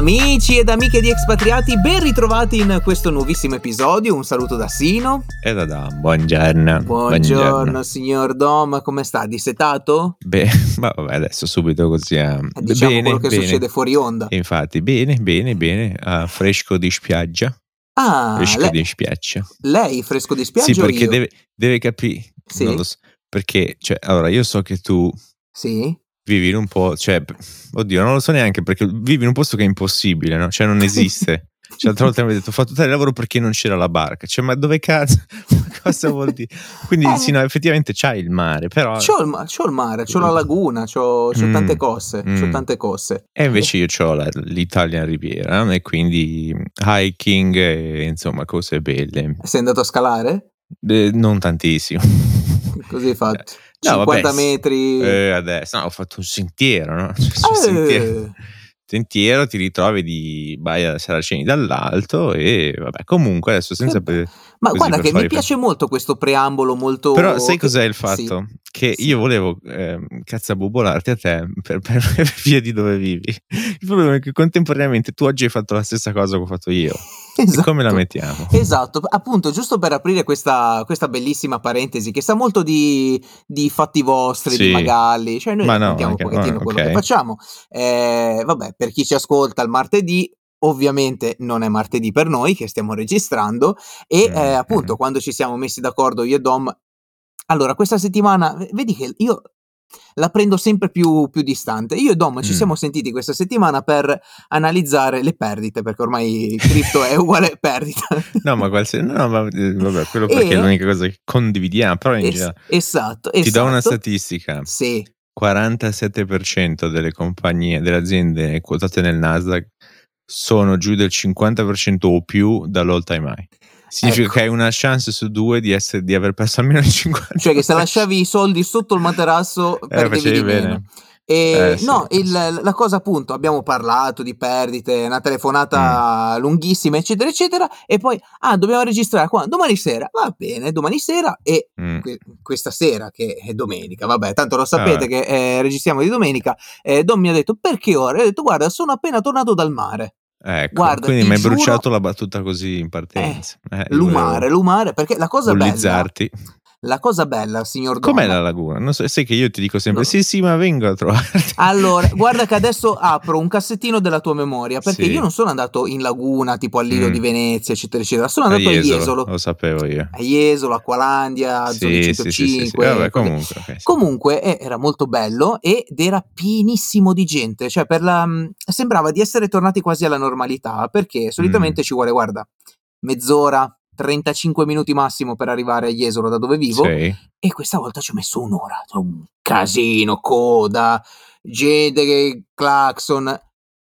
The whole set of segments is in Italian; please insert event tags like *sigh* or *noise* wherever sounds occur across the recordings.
Amici ed amiche di Expatriati, ben ritrovati in questo nuovissimo episodio. Un saluto da Sino. E da Dam, buongiorno. Buongiorno, buongiorno. signor Dom, come sta? Dissetato? Beh, *laughs* ma vabbè, adesso subito così. Eh, diciamo bene, quello che bene. succede fuori onda. Infatti, bene, bene, bene. Uh, fresco di spiaggia. Ah, fresco lei, di spiaggia. Lei fresco di spiaggia? Sì, perché deve, deve capire. Sì. So, perché, cioè, allora, io so che tu Sì. Vivi in un po', cioè, oddio, non lo so neanche perché vivi in un posto che è impossibile, no? Cioè, non esiste. *laughs* Cioè, l'altra volta mi ha detto ho fatto tale lavoro perché non c'era la barca. Cioè, ma dove cazzo? *laughs* Cosa vuol dire? Quindi, Eh. sì, no, effettivamente c'hai il mare, però. C'ho il, ma- c'ho il mare, c'ho la laguna, c'ho, c'ho Mm, tante cose, c'ho mm. tante cose. E invece io ho l'Italian Riviera e quindi hiking e insomma cose belle. Sei andato a scalare? Eh, non tantissimo. Così hai fatto. No, 50 vabbè, sì. metri. Eh, adesso no, ho fatto un sentiero, no? *laughs* Cioè, sul sentiero, Eh, sentiero ti ritrovi di Baia Saraceni dall'alto e vabbè, comunque adesso senza... Che- per- Ma guarda per che mi piace molto questo preambolo molto... Però sai cos'è il Sì. fatto? Che Sì. io volevo ehm, cazzabubolarti a te per, per, *laughs* per via di dove vivi. Il problema è che contemporaneamente tu oggi hai fatto la stessa cosa che ho fatto io. *laughs* Esatto. come la mettiamo? Esatto, appunto, giusto per aprire questa, questa bellissima parentesi che sa molto di, di fatti vostri, di Sì. magalli, cioè noi Ma no, un pochettino ah, quello ok. che facciamo. Eh, vabbè, per chi ci ascolta il martedì, ovviamente non è martedì per noi che stiamo registrando e Mm, eh, appunto mm. quando ci siamo messi d'accordo io e Dom, allora questa settimana, vedi che io la prendo sempre più, più distante. Io e Dom ci Mm. siamo sentiti questa settimana per analizzare le perdite, perché ormai cripto è uguale *laughs* perdita. No, ma qualsiasi... No, ma eh, vabbè, quello perché E- è l'unica cosa che condividiamo. Però in Es- generale... esatto, Ti do una esatto. statistica. Sì, 47% delle compagnie, delle aziende quotate nel Nasdaq sono giù del 50% o più dall'all time high. Significa Ecco. che hai una chance su due di, essere, di aver perso almeno il 50%. cioè che se lasciavi i soldi sotto il materasso perdevi facevi di meno. bene. E Eh, sì. no, il- la cosa appunto, abbiamo parlato di perdite, una telefonata Mm. lunghissima, eccetera, eccetera, e poi, ah, dobbiamo registrare qua, domani sera, va bene, domani sera e Mm. que- questa sera, che è domenica, vabbè, tanto lo sapete Ah. che eh, registriamo di domenica, eh, Don mi ha detto, perché ora? Io ho detto, guarda, sono appena tornato dal mare, Ecco, Guarda, quindi mi hai giuro- bruciato la battuta così in partenza. Eh, io lumare, volevo lumare, perché la cosa bella, bullizzarti. La cosa bella, signor Don, Com'è la laguna? Non so, sai che io ti dico sempre No. sì, sì, ma vengo a trovarti. Allora, *laughs* guarda che adesso apro un cassettino della tua memoria, perché Sì. io non sono andato in laguna, tipo al Lido Mm. di Venezia, eccetera, eccetera. Sono andato a Jesolo, Jesolo. Lo sapevo io. A Jesolo, Acqualandia, Zone Sì, sì, sì, 105. sì, sì. Vabbè, così. comunque. ok, sì. Comunque eh, era molto bello ed era pienissimo di gente, cioè per la, mh, sembrava di essere tornati quasi alla normalità, perché solitamente Mm. ci vuole, guarda, mezz'ora, 35 minuti massimo per arrivare a Jesolo da dove vivo, Sì. e questa volta ci ho messo un'ora. Un casino, coda, gente che clacson.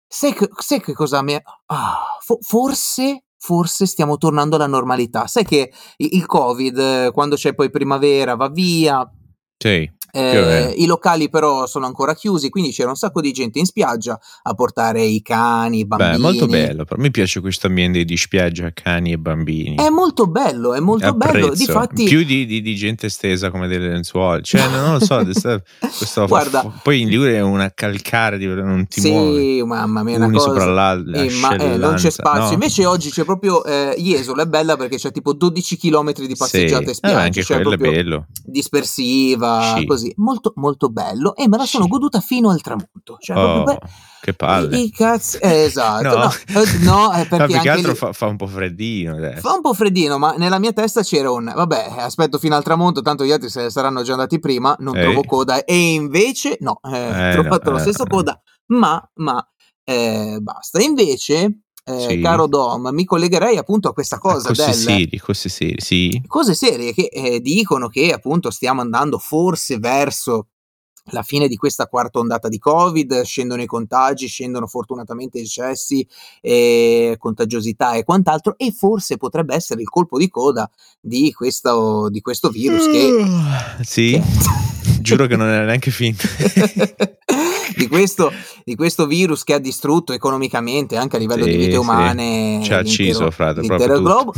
Sai che, sai che cosa mi. Ah, fo- forse, forse stiamo tornando alla normalità. Sai che il Covid, eh, quando c'è poi primavera, va via. Sì. Eh. I locali però sono ancora chiusi, quindi c'era un sacco di gente in spiaggia a portare i cani, i bambini. Beh, molto bello. Per me piace questo ambiente di spiaggia, cani e bambini. È molto bello, è molto bello. Apprezzo. Difatti, Più di, di- di gente stesa come delle lenzuola. Cioè, non lo so. questo- *laughs* Guarda, *laughs* poi in Ligure è una calcare di non ti sì, mamma mia, una Uni cosa. sopra l'altra. Eh, ma eh, non c'è spazio. Invece oggi c'è proprio eh, Jesolo è bella perché c'è tipo 12 km di passeggiate e spiagge, anche cioè quello è bello. dispersiva, Sì. così. Molto molto bello e me la sono Sì. goduta fino al tramonto. Cioè, Oh, be- che palle. I, cazzi, eh, esatto. No. No, eh, no, eh, Ma perché più che altro lì- fa, fa un po' freddino adesso. Fa un po' freddino, ma nella mia testa c'era un vabbè, aspetto fino al tramonto, tanto gli altri se saranno già andati prima, non Eh. trovo coda. E invece, no, eh, Eh, ho trovato no, lo eh, stesso eh. coda, ma, ma basta. Invece, eh, Sì. caro Dom, mi collegherei appunto a questa cosa cose del serie, cose serie, sì. cose serie che eh, dicono che appunto stiamo andando forse verso la fine di questa quarta ondata di Covid, scendono i contagi, scendono fortunatamente i decessi, eh, contagiosità e quant'altro, e forse potrebbe essere il colpo di coda di questo, di questo virus che... Sì, che- giuro che non era neanche finto. *laughs* *laughs* di, questo, di questo virus che ha distrutto economicamente anche a livello di Sì, vite sì. umane Ci ha ucciso, frate, l'intero globo.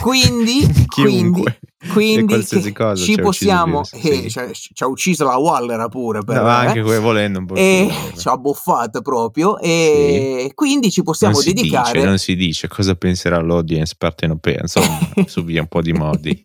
Quindi, quindi, *laughs* Chiunque. quindi qualsiasi cosa ci possiamo eh, sì. ci ha ucciso la Wallera pure No, però, eh. anche que volendo un po' E ci ha buffato proprio Sì. e quindi ci Non possiamo si dice, dedicare non si dice cosa penserà l'audience partenopea, insomma, *laughs* su via un po' di modi.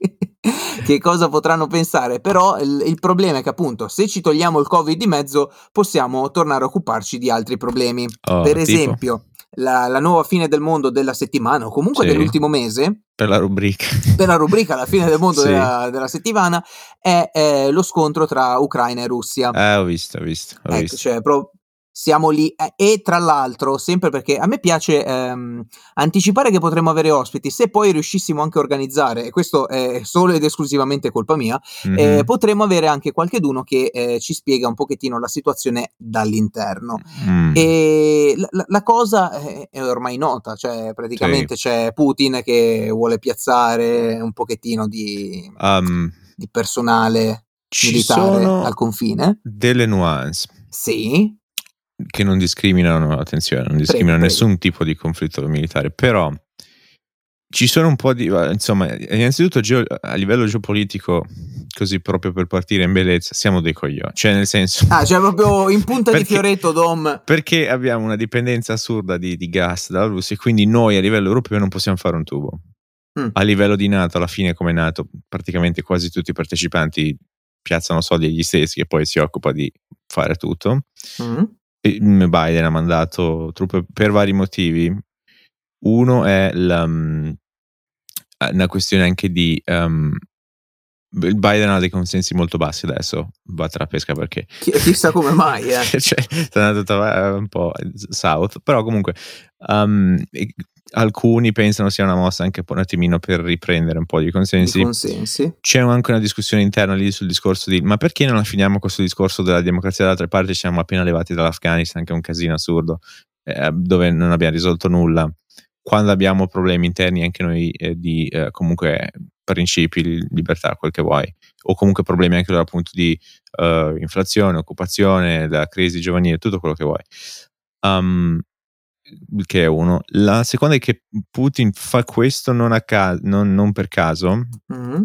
che cosa potranno pensare, però il, il problema è che appunto se ci togliamo il Covid di mezzo possiamo tornare a occuparci di altri problemi. Oh, per esempio, la, la nuova fine del mondo della settimana o comunque Sì. dell'ultimo mese, Per la rubrica. per la rubrica La fine del mondo *laughs* Sì. della, della settimana, è eh, lo scontro tra Ucraina e Russia. Eh, ho visto, ho visto, ho Ecco, visto. cioè, pro- siamo lì eh, e tra l'altro, sempre perché a me piace ehm, anticipare che potremmo avere ospiti, se poi riuscissimo anche a organizzare, e questo è solo ed esclusivamente colpa mia, eh, Mhm. potremmo avere anche qualcheduno che eh, ci spiega un pochettino la situazione dall'interno. Mm. E la, la- cosa è, è ormai nota, cioè praticamente c'è Putin che vuole piazzare un pochettino di, Um, di personale ci militare al confine. delle nuance Sì, che non discriminano, attenzione, non discriminano prego. nessun tipo di conflitto militare, però ci sono un po' di, insomma, innanzitutto geo- a livello geopolitico, così proprio per partire in bellezza, siamo dei coglioni, cioè nel senso... Ah, cioè proprio in punta di *laughs* Perché- fioretto, Dom. Perché abbiamo una dipendenza assurda di, di gas dalla Russia e quindi noi a livello europeo non possiamo fare un tubo. Mm. A livello di NATO, alla fine come NATO, praticamente quasi tutti i partecipanti piazzano soldi agli stessi e poi si occupa di fare tutto. Mm. Biden ha mandato truppe per vari motivi. Uno è la, mm, una questione anche di... um, Biden ha dei consensi molto bassi adesso, va tra pesca perché Chi- chissà come mai, eh. *laughs* cioè, sta andando va- un po' south, però comunque um, alcuni pensano sia una mossa anche un attimino per riprendere un po' di Di consensi. consensi. C'è anche una discussione interna lì sul discorso di ma perché non la finiamo questo discorso della democrazia dall'altra parte? Ci siamo appena levati dall'Afghanistan, che è un casino assurdo, eh, dove non abbiamo risolto nulla. Quando abbiamo problemi interni anche noi eh, di eh, comunque principi, li- libertà, quel che vuoi, o comunque problemi anche dal punto di eh, inflazione, occupazione, la crisi giovanile, tutto quello che vuoi. Um, che è uno. La seconda è che Putin fa questo non, a ca- non, non per caso, Mm.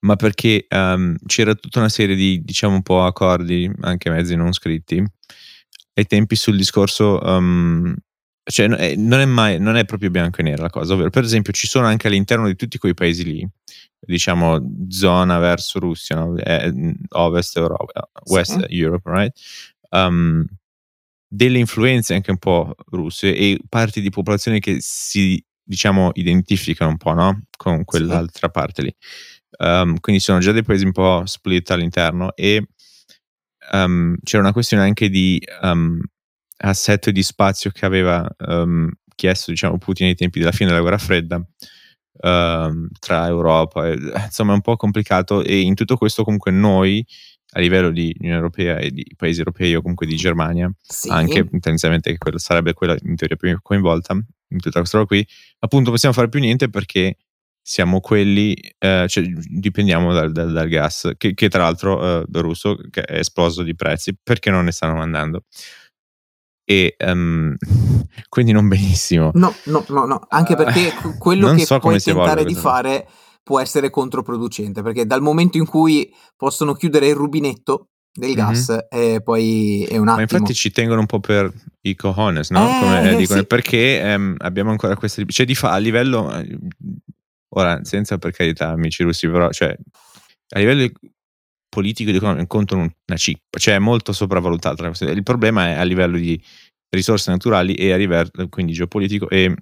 ma perché ehm, c'era tutta una serie di, diciamo, un po' accordi, anche mezzi non scritti, ai tempi sul discorso, ehm, cioè eh, non è mai, non è proprio bianco e nero la cosa, ovvero per esempio ci sono anche all'interno di tutti quei paesi lì, diciamo zona verso Russia, no? Eh, ovest Europa, West Sì. Europe, right? Um, delle influenze anche un po' russe e parti di popolazione che si, diciamo, identificano un po', no? Con quell'altra parte lì. Um, quindi sono già dei paesi un po' split all'interno e um, c'era una questione anche di um, assetto e di spazio che aveva chiesto, diciamo, Putin ai tempi della fine della guerra fredda tra Europa, e, insomma è un po' complicato e in tutto questo comunque noi a livello di Unione Europea e di paesi europei o comunque di Germania Sì. anche tendenzialmente che quella sarebbe quella in teoria più coinvolta in tutta questa roba qui, appunto possiamo fare più niente perché siamo quelli, eh, cioè dipendiamo dal, dal- dal gas, che, che tra l'altro eh, russo che è esploso di prezzi perché non ne stanno mandando. E ehm, *laughs* quindi non benissimo. No, no, no, no, anche perché que- quello che so puoi tentare di fare può essere controproducente, perché dal momento in cui possono chiudere il rubinetto del gas, eh, poi è un Ma attimo. infatti ci tengono un po' per i cojones, no? Eh, Come eh, dicono, sì. perché ehm, abbiamo ancora questa... Cioè di fa a livello... eh, Ora, senza per carità, amici russi, però, cioè, a livello politico ed economico incontrano una cippa, cioè è molto sopravvalutata. Il problema è a livello di risorse naturali e a livello, quindi geopolitico e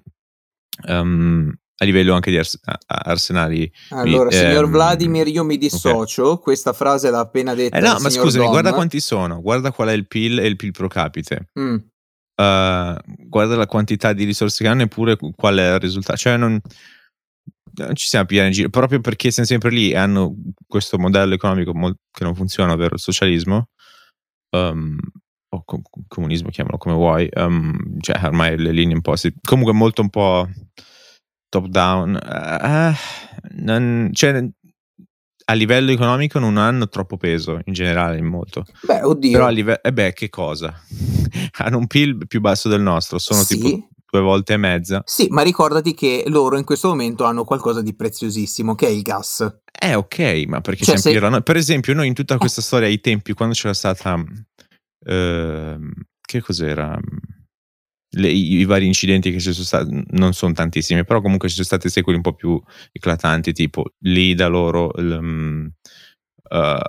ehm, a livello anche di ars- arsenali. Allora, mi- signor ehm, Vladimir, io mi dissocio. Questa frase l'ha appena detta Eh no, ma scusami, Dom. guarda quanti sono, guarda qual è il PIL e il PIL pro capite. Mm. Uh, guarda la quantità di risorse che hanno eppure qual è il risultato. Cioè, non, non ci siamo pieni in giro proprio perché siamo sempre lì e hanno questo modello economico mol- che non funziona, ovvero il socialismo um, o co- comunismo, chiamalo come vuoi. um, cioè, ormai le linee un po' si, comunque molto un po' top down. eh, non- cioè, a livello economico non hanno troppo peso in generale, in molto. Beh, oddio. Però a livello, eh beh, che cosa? *laughs* Hanno un PIL più basso del nostro, sono Sì. tipo due volte e mezza. Sì, ma ricordati che loro in questo momento hanno qualcosa di preziosissimo, che è il gas. Eh, ok, ma perché Cioè, se- se... Per esempio, noi in tutta Eh. questa storia, ai tempi, quando c'era stata... ehm, che cos'era? Le- i, vari incidenti che ci sono stati, non sono tantissimi, però comunque ci sono stati secoli un po' più eclatanti, tipo lì da loro... il, mm, eh,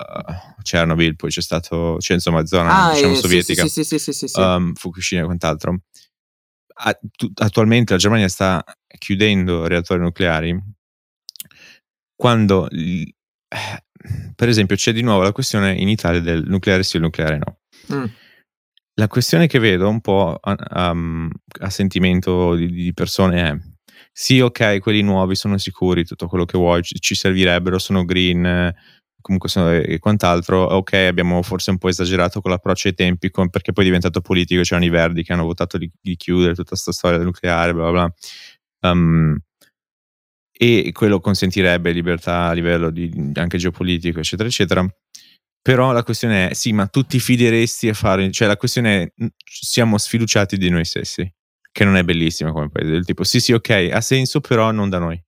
Chernobyl, poi c'è stato, c'è insomma zona Ah, diciamo eh, sovietica, sì, sì, sì, um, Fukushima e quant'altro. Attualmente la Germania sta chiudendo reattori nucleari. Quando, eh, per esempio, c'è di nuovo la questione in Italia del nucleare sì o il nucleare no. Mm. La questione che vedo un po' a, a- a sentimento di, di persone è: sì, ok, quelli nuovi sono sicuri, tutto quello che vuoi, ci, ci servirebbero, sono green, comunque sono, e quant'altro. Ok, abbiamo forse un po' esagerato con l'approccio ai tempi, con- perché poi è diventato politico. C'erano i verdi che hanno votato di, di chiudere tutta questa storia del nucleare, bla bla bla. Um, e quello consentirebbe libertà a livello di, anche geopolitico, eccetera, eccetera. Però la questione è: sì, ma tu ti fideresti a fare? Cioè, la questione è: siamo sfiduciati di noi stessi, che non è bellissima come paese. Del tipo, sì, sì, ok, ha senso, però non da noi.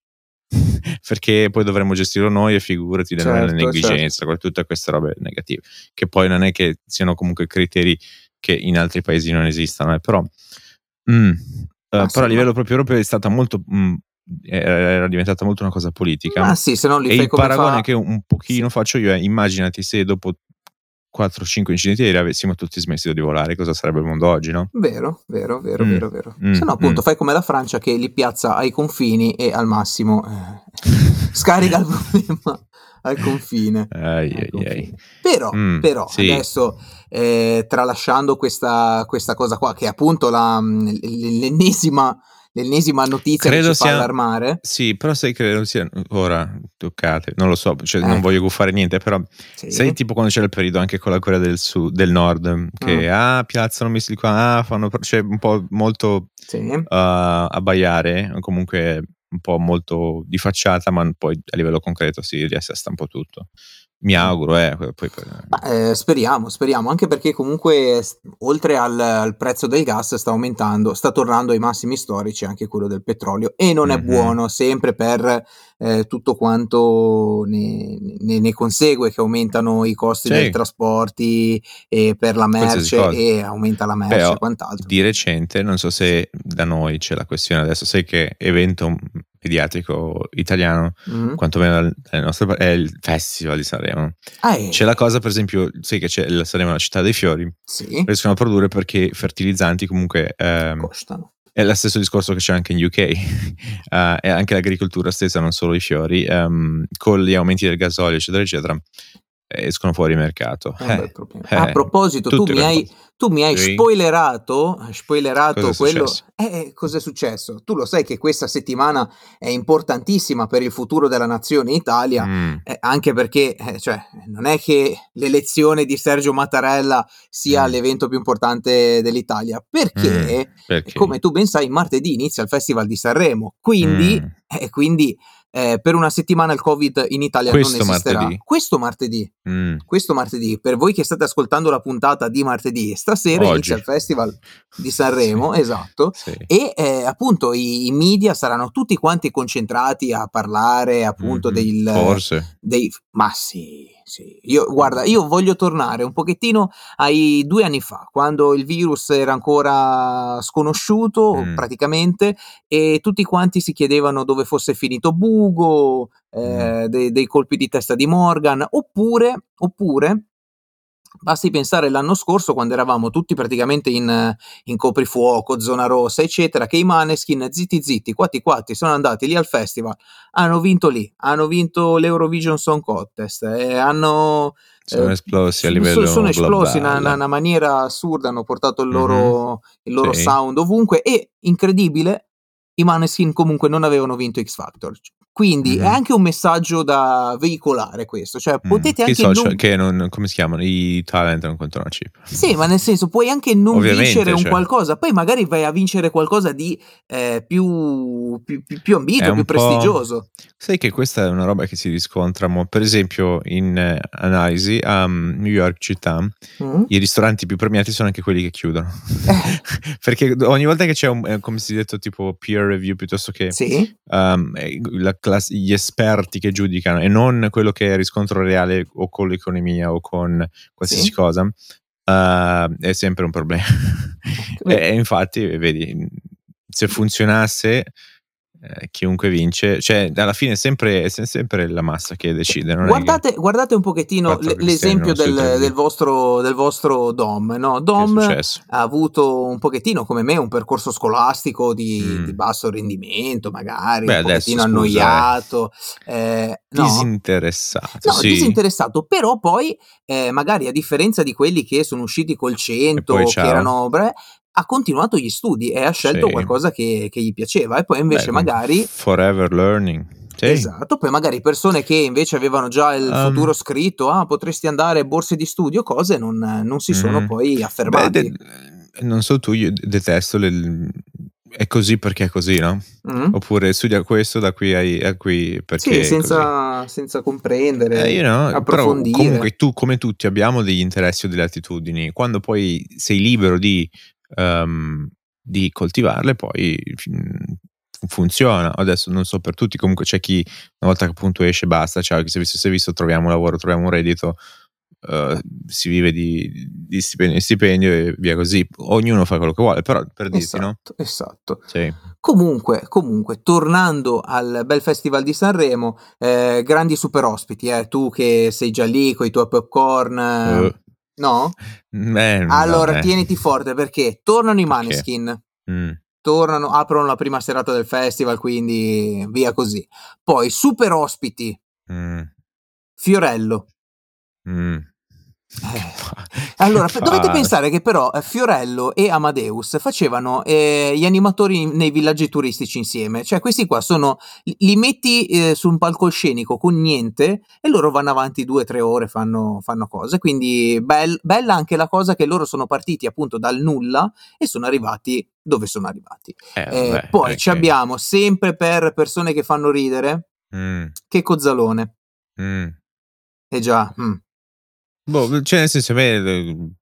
*laughs* Perché poi dovremmo gestirlo noi e figurati della Certo, negligenza, con tutte queste robe negative. Che poi non è che siano comunque criteri che in altri paesi non esistano, eh, però. mm, eh, però a livello proprio europeo è stata molto. mm, era era diventata molto una cosa politica. Ah sì, se non li E fai il come paragone fa... che un pochino faccio io è immaginati se dopo 4-5 incidenti aerei avessimo tutti smesso di volare, cosa sarebbe il mondo oggi, no? Vero, vero, vero, Mm, vero, vero. mm, Se no, appunto, mm. fai come la Francia che li piazza ai confini e al massimo eh, *laughs* scarica il problema al confine. Ai, ai, confine. ai. Però, Mm, però sì. adesso, eh, tralasciando questa, questa cosa qua, che è appunto la, l'ennesima, l'ennesima notizia Credo che ci fa sia- allarmare. Sì, però sai che non sia ora toccate, non lo so, cioè Eh. non voglio guffare niente, però Sì. sai tipo quando c'era il periodo anche con la Corea del Sud, del Nord, che ah, piazzano missili qua, ah, fanno, c'è un po' molto Sì. uh, abbaiare, comunque un po' molto di facciata, ma poi a livello concreto si riassesta un po' tutto. Mi auguro, eh. Poi, Ma, eh, speriamo, speriamo, anche perché comunque oltre al, al prezzo del gas sta aumentando, sta tornando ai massimi storici anche quello del petrolio e non è Mhm. buono sempre per eh, tutto quanto ne, ne- ne consegue, che aumentano i costi Sì. dei trasporti e per la merce e aumenta la merce Beh, e quant'altro. di recente, non so se da noi c'è la questione adesso, sai che evento mediatico italiano, Mhm. quantomeno nostre è il Festival di Sanremo. Ah, eh, C'è la cosa, per esempio, sai che c'è il Sanremo la città dei fiori, sì, riescono a produrre perché fertilizzanti comunque ehm, costano. È lo stesso discorso che c'è anche in UK, eh, *laughs* e anche l'agricoltura stessa, non solo i fiori, ehm, con gli aumenti del gasolio, eccetera, eccetera, escono fuori mercato. Eh, problema. eh, a proposito, tu mi, hai, tu mi hai spoilerato, spoilerato Cosa è quello. successo? Eh, cos'è successo? Tu lo sai che questa settimana è importantissima per il futuro della nazione Italia. Mm, eh, anche perché eh, cioè, non è che l'elezione di Sergio Mattarella sia Mm. l'evento più importante dell'Italia, perché, mm, perché? come tu ben sai, martedì inizia il Festival di Sanremo, quindi, Mm. eh, quindi eh, per una settimana il Covid in Italia Questo non esisterà. martedì? Questo martedì Mm. questo martedì, per voi che state ascoltando la puntata di martedì, stasera Oggi. inizia il Festival di Sanremo, *laughs* Sì. esatto, Sì. e eh, appunto i, i media saranno tutti quanti concentrati a parlare appunto Mhm. del, Forse. dei... Ma sì, sì, io guarda, io voglio tornare un pochettino ai due anni fa, quando il virus era ancora sconosciuto Mm. praticamente e tutti quanti si chiedevano dove fosse finito Bugo, eh, dei, dei colpi di testa di Morgan, oppure, oppure basti pensare l'anno scorso quando eravamo tutti praticamente in, in coprifuoco, zona rossa, eccetera, che i Maneskin zitti zitti, quatti quatti, sono andati lì al festival, hanno vinto lì, hanno vinto l'Eurovision Song Contest, e hanno Sono eh, esplosi a sono- livello sono esplosi in una, una maniera assurda, hanno portato il loro, il loro Sì. sound ovunque e incredibile, i Maneskin comunque non avevano vinto X Factor. Quindi è Mh-mh. anche un messaggio da veicolare questo, cioè Mh. potete i anche social non che non come si chiamano? I talent non contano una cippa. Sì, ma nel senso puoi anche non Ovviamente, vincere un cioè. qualcosa, poi magari vai a vincere qualcosa di, ehm, più più più ambito, più prestigioso. sai che questa è una roba che si riscontra mo per esempio in eh, analisi a, mhmm, New York città, Mh. i ristoranti più premiati sono anche quelli che chiudono. Eh. *laughs* Perché ogni volta che c'è un ehm, come si è detto tipo peer review piuttosto che, Sì. ehm, la class gli esperti che giudicano e non quello che è riscontro reale o con l'economia o con qualsiasi Sì. cosa, uhm, è sempre un problema. E *laughs* e infatti vedi, se funzionasse, ehm, chiunque vince cioè alla fine è sempre è se sempre la massa che decide, è che Guardate guardate un pochettino l'esempio del del vostro del vostro dom, no, dom ha avuto un pochettino come me un percorso scolastico di di Mh. basso rendimento magari, Beh un adesso pochettino scusa eh. annoiato, ehm no? Disinteressato, No, sì. disinteressato, però poi, ehm, magari a differenza di quelli che sono usciti col E 100, poi che ciao. erano bre ha continuato gli studi e ha scelto Sì. qualcosa che che gli piaceva e poi invece Beh, magari forever learning. Sì. Esatto, poi magari persone che invece avevano già il Uhm futuro scritto: "Ah, potresti andare borse di studio", cose, non non si sono Mh-mh. poi Beh affermati. de non so tu, io detesto le è così perché è così, no, Mh. oppure studia questo da qui ai a qui Sì, perché così. senza senza Eh, comprendere, you know, approfondire. comunque tu come tutti abbiamo degli interessi o delle attitudini. Quando poi sei libero di uhm, di coltivarle poi funziona. Adesso non so per tutti, comunque c'è chi una volta che appunto esce basta, ciao, chi si è visto si è visto, troviamo un lavoro, troviamo un reddito, uhm, si vive di di stipendio stipendio e via così. Ognuno fa quello che vuole, però per dirti, no? Esatto, esatto. Sì. Comunque, comunque, tornando al bel festival di Sanremo, ehm, grandi super ospiti, eh, tu che sei già lì coi tuoi popcorn Uh. No? Mhmm, eh, Allora eh. tieniti forte perché tornano i? Maneskin, Mh. tornano aprono la prima serata del festival, quindi via così. Poi super ospiti Mh. Fiorello. Mh. Eh. *laughs* Che Allora, dovete pensare che però, ehm, Fiorello e Amadeus facevano, ehm, gli animatori nei villaggi turistici insieme. Cioè questi qua sono li metti, ehm, su un palcoscenico con niente e loro vanno avanti 2, 3 ore, fanno fanno cose. Quindi bel bella anche la cosa che loro sono partiti appunto dal nulla e sono arrivati dove sono arrivati. Eh, Ehm, vabbè, poi è ci che abbiamo sempre per persone che fanno ridere, Mh. Checco Zalone. Mh. Eh già, mh. Boh, cioè nel senso ehm,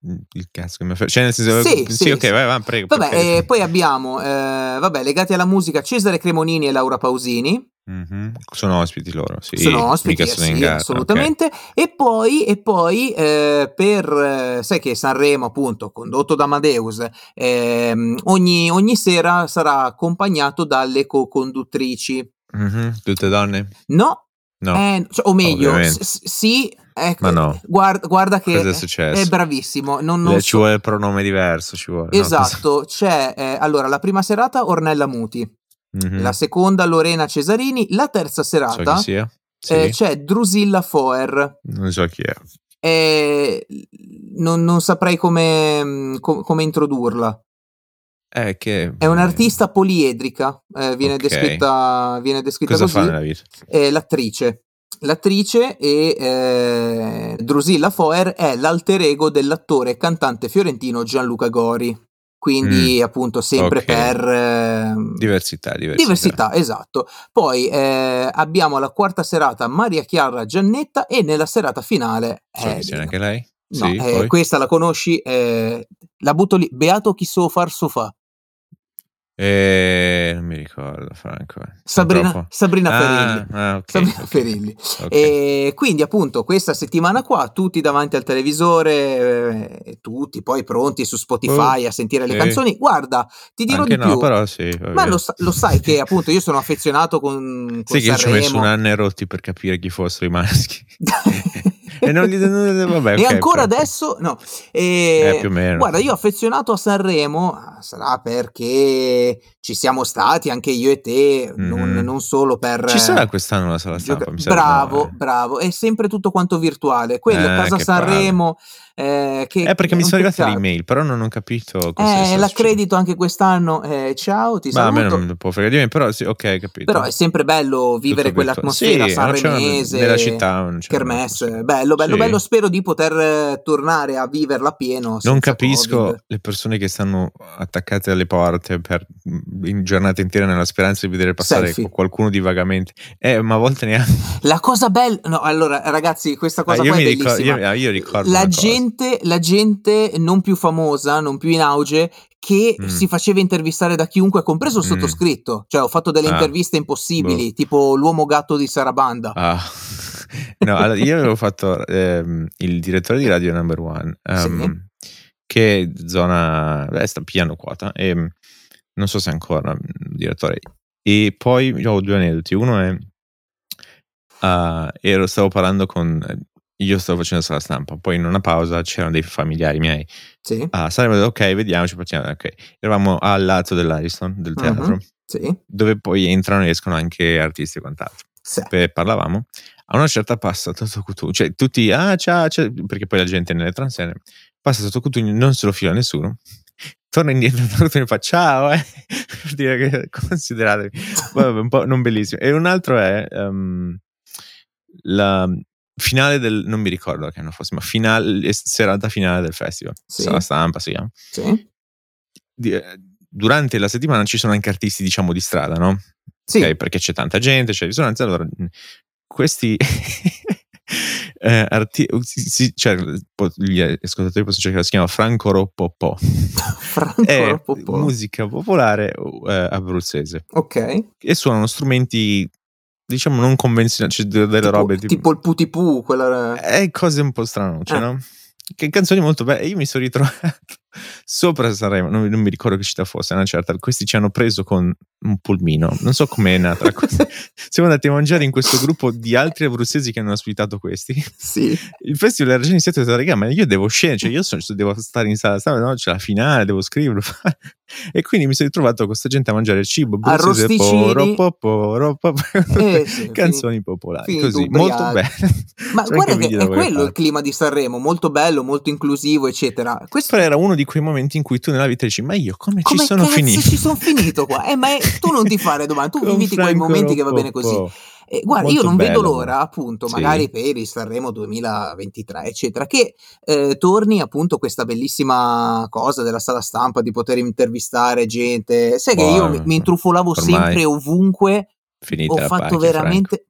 mhmm, il cazzo che me fe cioè nel senso Sì, sì, sì, okay, sì. vai, va, prego, Vabbè, perché e poi abbiamo, ehm, vabbè legati alla musica Cesare Cremonini e Laura Pausini. Mh-mh. Sono ospiti loro, sì, Sono ospiti, mica eh sono sì, gara, okay. assolutamente. E poi e poi, ehm, per sai che Sanremo appunto condotto da Amadeus, ehm, ogni ogni sera sarà accompagnato dalle co-conduttrici. Mh-mh. Tutte donne? No, No, ehm, cioè o meglio, s sì, ecco, Ma no. guard guarda che Cosa è è bravissimo, non non Le ci so vuole il pronome diverso, ci vuole, no, Esatto, c'è, ehm, allora la prima serata Ornella Muti, Mh-mh. la seconda Lorena Cesarini, la terza So serata, ehm, Sì. c'è Drusilla Foer. Non so chi è. Ehm, non non saprei come co come introdurla. Eh, che È un'artista poliedrica, ehm, viene Okay. descritta viene descritta Cosa fa così. nella vita? È l'attrice. L'attrice e, ehm, Drusilla Foer è l'alter ego dell'attore e cantante fiorentino Gianluca Gori. Quindi Mh. appunto sempre Okay. per ehm Diversità, diversità. diversità, esatto. Poi, ehm, abbiamo alla quarta serata Maria Chiara Giannetta e nella serata finale sia Elina. anche lei? No, Sì, poi? questa la conosci? Ehm, la butto lì, beato chi so far so fa. Ehm, non mi ricordo Franco, eh. Sabrina Sabrina ah, Ferilli. ah, okay, Sabrina okay, Ferilli. okay. E quindi appunto questa settimana qua tutti davanti al televisore, ehm, tutti poi pronti su Spotify a sentire le sì. canzoni. Guarda, ti dirò Anche di no, più, però sì, ma lo lo sai che appunto io sono affezionato con con Sai che io ci ho messo 1 Sanremo. anno e rotti per capire chi fossero i Maneskin. *laughs* E non li non vabbè, *laughs* E okay, ancora okay, okay. adesso no. Eh, più o meno. guarda io affezionato a Sanremo, ah, sarà perché ci siamo stati anche io e te, non Mh-mh. non solo per Ci sarà quest'anno la sala gioca stampa? Mi sa di no, bravo, eh. bravo, è sempre tutto quanto virtuale. Quello Eh, Casa che palle. Eh, che Eh, perché è mi un sono arrivate le peccato. email, però non ho capito cosa Eh, l'accredito anche quest'anno, eh, ciao, ti Ma a me saluto. non può fregare di me, però sì, ok, capito. Però è sempre bello vivere Tutto quell'atmosfera Sì, sanremese, nella città kermesse. Bello, bello, Sì. bello. Spero di poter eh, tornare a viverla pieno. Non capisco Covid. le persone che stanno attaccate alle porte per in giornate intere nella speranza di vedere passare Selfie. qualcuno di vagamente. Eh, ma a volte neanche. La cosa bella, no, allora ragazzi, questa cosa Ah, io, qua è mi ricordo, bellissima. io, io ricordo La una gente, la gente non più famosa, non più in auge, che Mm. si faceva intervistare da chiunque, compreso il Mm. sottoscritto. Cioè, ho fatto delle Ah, interviste impossibili, tipo l'uomo gatto di Sarabanda. Ah. *laughs* No, allora, io avevo fatto ehm, il direttore di Radio Number One, ehm, che è zona, beh, sta pigliando quota, e mm, non so se è ancora mm, direttore. E poi ho due aneddoti. Uno è, ah, ero, stavo parlando con, io stavo facendo sala stampa, poi in una pausa c'erano dei familiari miei. Sì, Ah, saremmo detto, ok, vediamoci, facciamo, ok. Eravamo al lato dell'Ariston, del teatro, Mhm. sì, dove poi entrano e escono anche artisti e quant'altro sì. e parlavamo, a una certa passa Toto Cutugno, cioè tutti, ah ciao, ciao, perché poi la gente nelle transenne, passa Toto Cutugno, non se lo fila nessuno, torna indietro, *laughs* Toto Cutugno fa ciao, eh, *laughs* per dire che consideratevi, vabbè, un po' non bellissimo. E un altro è ehm, la finale del, non mi ricordo che anno fosse, ma finale, serata finale del festival, Sì. sala stampa si chiama. Sì, Di- eh, Durante la settimana ci sono anche artisti, diciamo, di strada, no? sì. ok? Perché c'è tanta gente, c'è risonanza. Allora, mh, questi *laughs* eh, arti- si- si- cioè, gli ascoltatori possono cercare, si chiama Franco Roppopò. *laughs* Franco È Ropopò. musica popolare eh, abruzzese Ok. e suonano strumenti, diciamo, non convenzionali, cioè de- delle Tipo, robe tipo, tipo il putipù, quella... eh, cose un po' stranoce, Eh. no? Che canzoni molto belle. Io mi sono ritrovato sopra Sanremo, non, non mi ricordo che città fosse, una certa. Questi ci hanno preso con un pulmino. Non so com'è nata la *laughs* cosa. Siamo andati a mangiare in questo gruppo di altri abruzzesi che hanno ospitato questi. Sì. Il festival era già iniziato e ho detto, raga, ma io devo scendere, cioè io sono- devo stare in sala, stampa, no, c'è la finale, devo scriverlo. *laughs* e quindi mi sono ritrovato con questa gente a mangiare il cibo abruzzese, Arrosticini. po, ro, po, ro, po, Eh, sì, *laughs* canzoni popolari, finito così, ubriachi. molto belle. Ma C'è guarda che è quello il parti. clima di Sanremo, molto bello, molto inclusivo, eccetera. Questo Però era uno di quei momenti in cui tu nella vita dici, ma io come, come ci sono finito? ci sono finito qua? Eh, ma tu non ti fare domande, tu *laughs* viviti quei Franco momenti che va bene così. Roppopò. E guarda, Molto io non vedo bello. l'ora, appunto, Sì. magari per il Sanremo 2023, eccetera, che eh, torni appunto questa bellissima cosa della sala stampa di poter intervistare gente. Sai che io Buono. mi, mi intrufolavo Ormai sempre ovunque, Finita ho fatto pacchia, veramente... Cioè,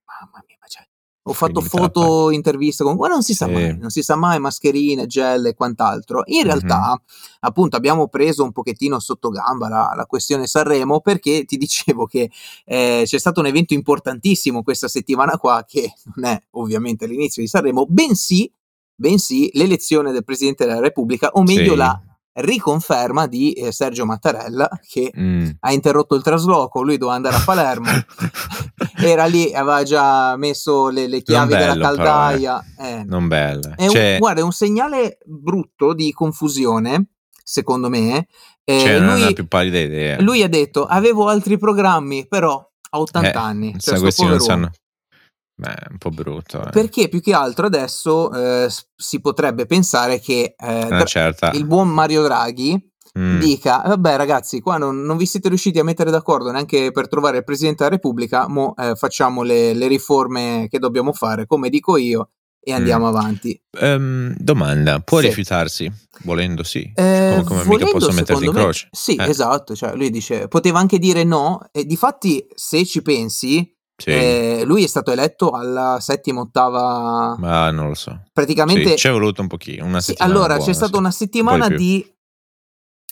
ho fatto foto, interviste con... Ma non si sa Sì. mai, non si sa mai, mascherine, gel e quant'altro. In realtà, appunto, abbiamo preso un pochettino sotto gamba la, la questione Sanremo perché ti dicevo che eh, c'è stato un evento importantissimo questa settimana qua, che non è ovviamente l'inizio di Sanremo, bensì, bensì l'elezione del Presidente della Repubblica, o meglio Sì. la riconferma di eh, Sergio Mattarella, che Mm. ha interrotto il trasloco, lui doveva andare a Palermo, *laughs* era lì, aveva già messo le, le chiavi della bello, però, caldaia. eh. non bella. È un, Cioè, guarda, è un segnale brutto di confusione, secondo me. Eh, cioè, lui, lui ha detto: Avevo altri programmi, però a 80 Eh, anni. Cioè, sto questi non sanno. Beh, è un po' brutto. Eh. Perché più che altro adesso eh, si potrebbe pensare che eh, Dra- certa. il buon Mario Draghi Mm. dica: Vabbè, ragazzi, qua non, non vi siete riusciti a mettere d'accordo neanche per trovare il presidente della Repubblica. Mo eh, facciamo le, le riforme che dobbiamo fare, come dico io, e andiamo avanti. Ehm, domanda, può Sì. rifiutarsi? Volendo sì. Eh, come come mica volendo, posso metterti in me- croce. Sì, Eh. esatto. Cioè, lui dice: poteva anche dire no. E difatti, se ci pensi, Sì, eh, lui è stato eletto alla settima, ottava. ma non lo so. praticamente. Sì, ci è voluto un pochino, una Sì, allora, buona, c'è stata una settimana più. di.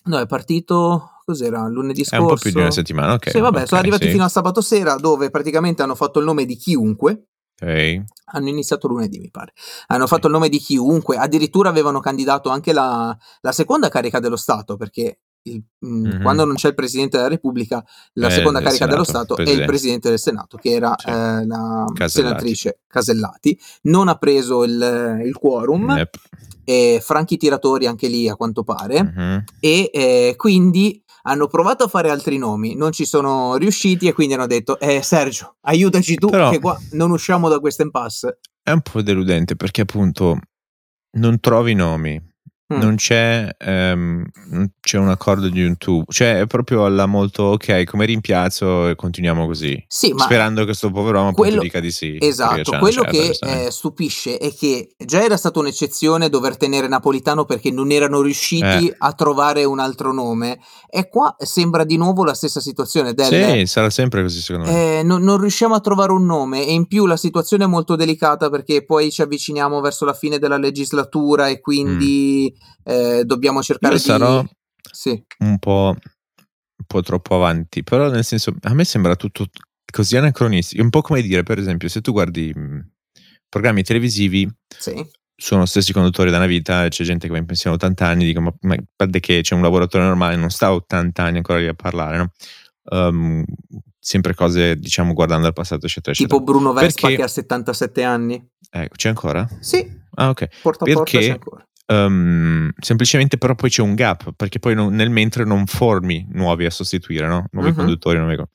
No, è partito. Cos'era? Lunedì È scorso. un po' più di una settimana, ok. Sì, vabbè, ok, sono arrivati fino a sabato sera, dove praticamente hanno fatto il nome di chiunque. Ok. Hanno iniziato lunedì, mi pare. Hanno fatto il nome di chiunque. Addirittura avevano candidato anche la, la seconda carica dello Stato, perché il- mh, Mhm. quando non c'è il Presidente della Repubblica, la Eh, seconda carica dello Senato, Stato è il Presidente. Del Senato, che era Sì. eh, la Casellati. senatrice Casellati. Non ha preso il, il quorum. Yep. E franchi tiratori anche lì, a quanto pare. Mhm. E eh, quindi hanno provato a fare altri nomi, non ci sono riusciti e quindi hanno detto, eh Sergio, aiutaci tu Però- che qua non usciamo da questo impasse. È un po' deludente perché appunto non trovi nomi. Mh. Non c'è, non c'è un accordo di un tu, cioè è proprio alla molto: "Okay, come rimpiazzo e continuiamo così." Sì, ma Sperando che 'sto poveruomo appunto quello dica di sì, esatto, quello che, ehm, stupisce è che già era stata un'eccezione dover tenere Napolitano perché non erano Eh. riusciti a trovare un altro nome e qua sembra di nuovo la stessa situazione del Sì, sarà sempre così secondo me. ehm, non non riusciamo a trovare un nome e in più la situazione è molto delicata perché poi ci avviciniamo verso la fine della legislatura e quindi, ehm, dobbiamo cercare Io sarò di sì. un po' un po' troppo avanti, però nel senso a me sembra tutto così anacronistico. Un po' come dire, per esempio, se tu guardi, mhmm, programmi televisivi Sì. sono stessi conduttori da una vita, c'è gente che va in pensione a 80 anni, dico: "Ma ma a parte che c'è un lavoratore normale, non sta a 80 anni ancora lì a parlare", no, uhm, sempre cose diciamo guardando al passato, eccetera, eccetera. Tipo Bruno Vespa Perché che ha 77 anni. Ecco, c'è ancora? Sì, Ah okay. porta a porta c'è Perché, ancora. Uhm, semplicemente però poi c'è un gap, perché poi non nel mentre non formi nuovi a sostituire, no, nuovi Mh-mh. conduttori, nuovi co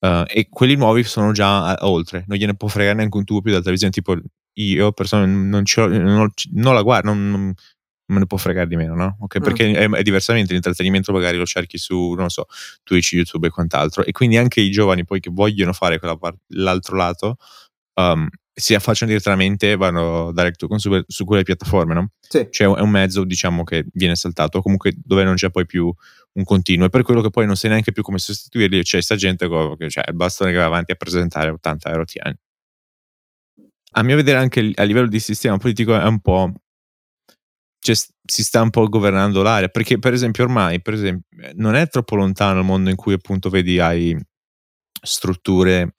uhm, e quelli nuovi sono già a oltre, non gliene può fregare neanche un tubo più della televisione, tipo io persona non c'ho non non la guard non non me ne può fregare di meno, no, okay, Mh. perché è è diversamente l'intrattenimento magari lo cerchi su, non so, Twitch, YouTube e quant'altro e quindi anche i giovani poi che vogliono fare quella par l'altro lato, uhm, si affacciano direttamente, vanno direct to consumer su quelle piattaforme, no, Sì. cioè è un mezzo diciamo che viene saltato comunque dove non c'è poi più un continuo. È per quello che poi non sai neanche più come sostituirli, c'è 'sta gente che c'ha il bastone che va avanti a presentare 80 euro tieni. A mio vedere anche a livello di sistema politico è un po' cioè si sta un po' governando l'area, perché per esempio ormai, per esem ehm, non è troppo lontano il mondo in cui appunto vedi hai strutture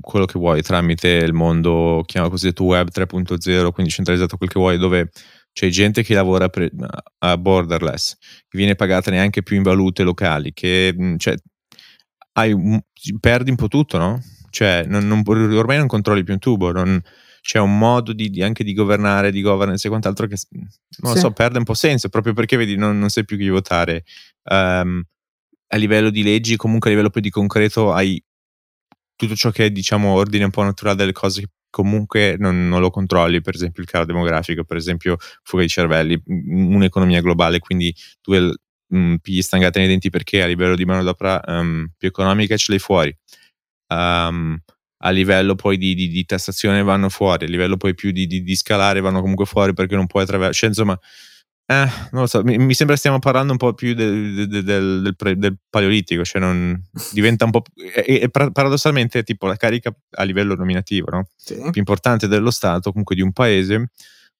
quello che vuoi, tramite il mondo, chiama cosiddetto web 3.0, quindi centralizzato quel che vuoi, dove c'è gente che lavora pre a borderless, che viene pagata neanche più in valute locali, che, mhmm, cioè hai perdi un po' tutto, no, cioè non non ormai non controlli più un tubo, non c'è un modo di di anche di governare, di governance e quant'altro che non lo Sì. so, perde un po' senso, proprio perché vedi non non sai più chi votare. Uhm, a livello di leggi, comunque a livello poi di concreto hai tutto ciò che è diciamo ordine un po' naturale delle cose che comunque non non lo controlli, per esempio il calo demografico, per esempio fuga di cervelli, mhmm, un'economia globale, quindi tu el mhmm, pigli stangate nei denti perché a livello di manodopera, uhm, più economica ce l'hai fuori. Uhm, a livello poi di di di tassazione vanno fuori, a livello poi più di di scalare vanno comunque fuori perché non puoi attraver cioè insomma, eh, non lo so, mi mi sembra stiamo parlando un po' più de de del del pre del paleolitico, cioè non diventa un po' e e para paradossalmente tipo la carica a livello nominativo, no, Sì. più importante dello Stato, comunque di un paese,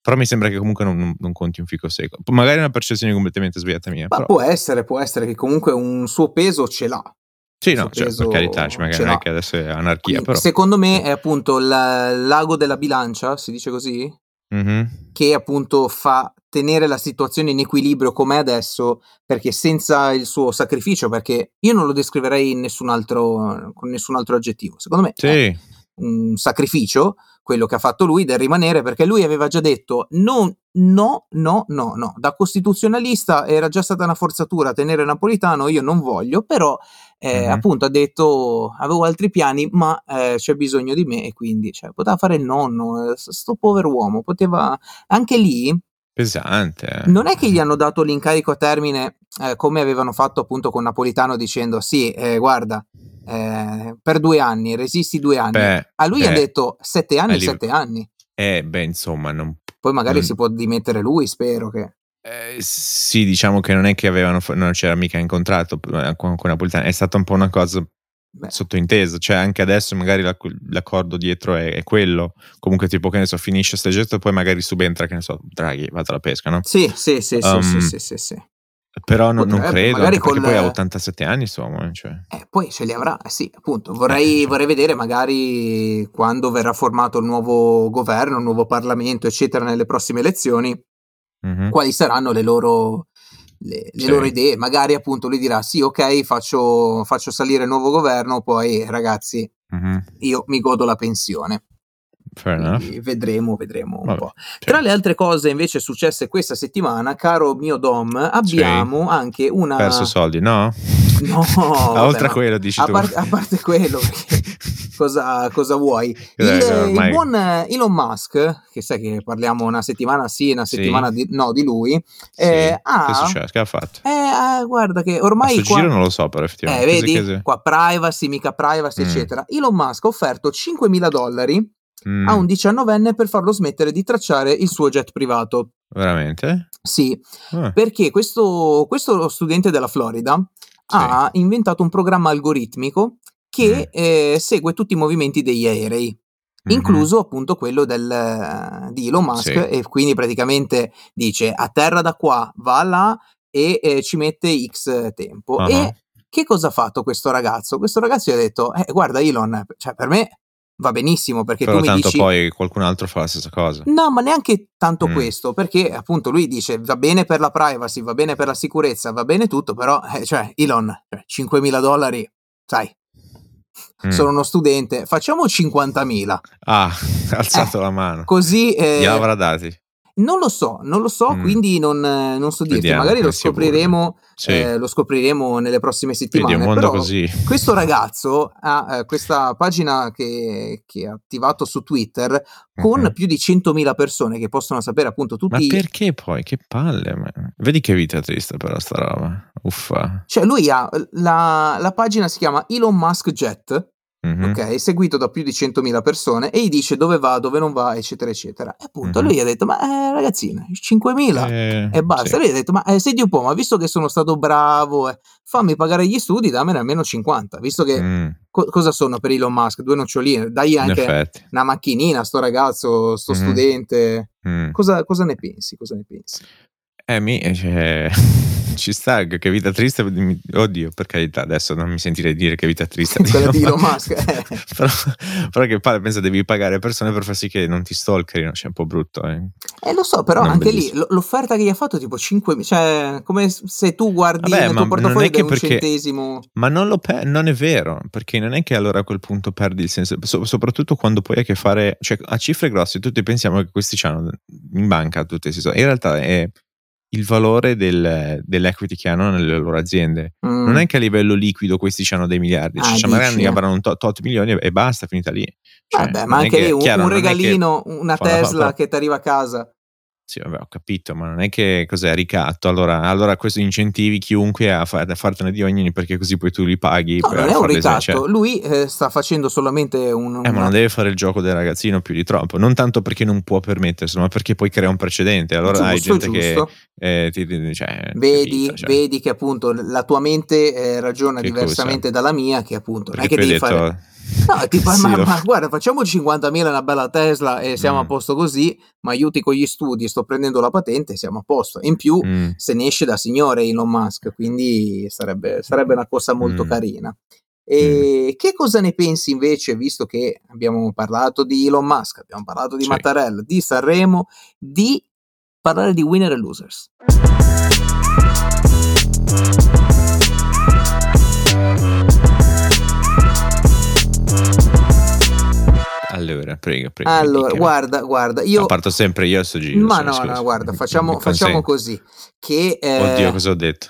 però mi sembra che comunque non non conti un fico secco. Magari è una percezione completamente sbagliata mia, Ma però può essere, può essere che comunque un suo peso ce l'ha. Sì, no, cioè per carità, cioè magari non è che adesso è anarchia, Qui però secondo me è appunto il l'ago della bilancia, si dice così? Mh-mh. Che appunto fa tenere la situazione in equilibrio com'è adesso, perché senza il suo sacrificio perché io non lo descriverei in nessun altro con nessun altro aggettivo. Secondo me è Sì. un sacrificio quello che ha fatto lui del rimanere, perché lui aveva già detto: "Non no, no, no, no". Da costituzionalista era già stata una forzatura tenere Napolitano, io non voglio, però, ehm, Mh-mh. appunto ha detto: "Avevo altri piani, ma, ehm, c'è bisogno di me" e quindi cioè poteva fare il nonno, s 'sto pover'uomo, poteva anche lì Pesante, eh. non è che gli hanno dato l'incarico a termine, ehm, come avevano fatto appunto con Napolitano dicendo: "Sì, ehm, guarda, ehm, per 2 anni, resisti 2 anni". Beh, A lui beh, detto: "7 a anni, liv 7 anni". eh, beh, insomma non Poi magari non si può dimettere lui, spero che Ehm, sì, diciamo che non è che avevano non c'era mica in contratto con con Napolitano, è stata un po' una cosa beh, sottointesa, cioè anche adesso magari l'acc l'accordo dietro è è quello. Comunque tipo, che ne so, finisce 'sta gesta e poi magari subentra, che ne so, Draghi, vado alla pesca, no, sì, sì, sì, sì, sì, uhm, sì, sì, sì. però no non Potrebbe, credo, perché col poi ha 87 anni eh, cioè. eh, poi ce li avrà, eh sì, appunto. Eh, Vorrei cioè. vorrei vedere magari quando verrà formato il nuovo governo, il nuovo Parlamento, eccetera, nelle prossime elezioni, Mh-mh. quali saranno le loro le le Sì. loro idee. Magari appunto lui dirà: "Sì, okay, faccio faccio salire il nuovo governo, poi ragazzi Mh-mh. io mi godo la pensione". Vedremo, vedremo un Vabbè, po'. cioè, Tra le altre cose invece successe questa settimana, caro mio Dom, abbiamo anche una... perso soldi, no? No, *laughs* oltre a quello dici a, tu. par- a parte quello, *laughs* perché cosa, cosa vuoi? Il, che ormai- il buon eh, Elon Musk, che sai che parliamo una settimana sì, una Sì. settimana di, no di lui, Sì. eh, Che ha, successo? Che ha fatto? eh, ah, guarda che ormai sto qua, giro non lo so però eh, effettivamente. vedi, Che- che- qua privacy, mica privacy, Mm. eccetera. Elon Musk ha offerto 5.000 dollari Mm, a un diciannovenne per farlo smettere di tracciare il suo jet privato. Veramente? Sì, Ah, perché questo, questo studente della Florida ha inventato un programma algoritmico che eh, segue tutti i movimenti degli aerei, mhm. incluso appunto quello del, di Elon Musk, Sì. e quindi praticamente dice atterra da qua, va là e eh, ci mette X tempo. Ah. E che cosa ha fatto questo ragazzo? Questo ragazzo gli ha detto, eh, guarda Elon, cioè per me va benissimo perché Però tu mi tanto dici... poi qualcun altro fa la stessa cosa. No, ma neanche tanto Mm. questo, perché appunto lui dice va bene per la privacy, va bene per la sicurezza, va bene tutto, però, eh, cioè, Elon, cioè, 5.000 dollari, sai, Mm. sono uno studente, facciamo 50.000, Ah, *laughs* alzato la mano. così... eh, avrà dati. Non lo so, non lo so, Mm. quindi non, non so dirti, Vediamo magari lo scopriremo, Sì. eh, lo scopriremo nelle prossime Vedi, settimane, così. questo ragazzo ha eh, questa pagina che, che ha attivato su Twitter con Mhm. più di 100.000 persone che possono sapere appunto Ma tutti... perché poi? Che palle. ma- Vedi che vita triste però sta roba. Uffa. Cioè lui ha la, la pagina si chiama Elon Musk Jet, Mhm. ok, seguito da più di 100.000 persone e gli dice dove va, dove non va, eccetera, eccetera. E appunto Mhm. lui ha detto, ma eh, ragazzina, 5.000 Eh, e basta. sì. Lui ha detto, ma eh, senti un po', ma visto che sono stato bravo, eh, fammi pagare gli studi, dammene almeno 50, visto che Mm, co- cosa sono per Elon Musk? Due noccioline, dai anche una macchinina a sto ragazzo, sto Mhm. studente. Mm. Cosa, cosa ne pensi? Cosa ne pensi? Eh, mi, cioè, *laughs* ci sta, che vita triste. Oddio, per carità, adesso non mi sentirei dire che vita triste. Quella *laughs* di Elon Musk, eh. *laughs* però, però che palle, pensa devi pagare persone per far sì che non ti stalkerino, cioè è un po' brutto. Eh. Eh, lo so, però Non anche lì bellissimo. l- l'offerta che gli ha fatto è tipo 5 cioè come se tu guardi Vabbè, nel tuo portafoglio è che un perché- centesimo. Ma non, lo pe- non è vero, perché non è che allora a quel punto perdi il senso, so- soprattutto quando poi hai a che fare, cioè a cifre grosse, tutti pensiamo che questi hanno in banca tutti questi soldi. In realtà è il valore del- dell'equity che hanno nelle loro aziende. Mm. Non è che a livello liquido questi hanno dei miliardi, Ah, cioè magari avranno un tot, tot milioni e- e basta, finita lì. Cioè, Vabbè, ma anche che- lì un, un è che- regalino, una fa- fa- Tesla fa- che ti arriva a casa. Sì, vabbè, ho capito, ma non è che cos'è ricatto. Allora, allora questo incentivi chiunque a, fa- a fartene di ogni perché così poi tu li paghi. No, non è un farle- ricatto. cioè- Lui eh, sta facendo solamente un. Eh, ma non deve fare il gioco del ragazzino più di troppo, non tanto perché non può permetterselo, ma perché poi crea un precedente. Allora hai giusto, gente giusto. che eh, ti, ti- cioè, Vedi, capito, cioè, vedi che appunto la tua mente eh, ragiona Che diversamente dalla mia, che appunto non è perché che hai devi detto fare. No, *laughs* tipo, Sì, ma, lo- ma guarda, facciamo 50.000 una bella Tesla e siamo Mm. a posto così, ma aiuti con gli studi, sto prendendo la patente e siamo a posto. In più, Mm, se ne esce da signore Elon Musk, quindi sarebbe, sarebbe una cosa molto Mm. carina. E che cosa ne pensi invece, visto che abbiamo parlato di Elon Musk, abbiamo parlato di Sì. Mattarella, di Sanremo, di parlare di winner e losers? Allora, prego, prego. Allora, guarda, guarda, No, io... parto sempre io a sto giro. Ma no, scusa. no, guarda, facciamo, facciamo così. Che, eh, Oddio, cosa ho detto?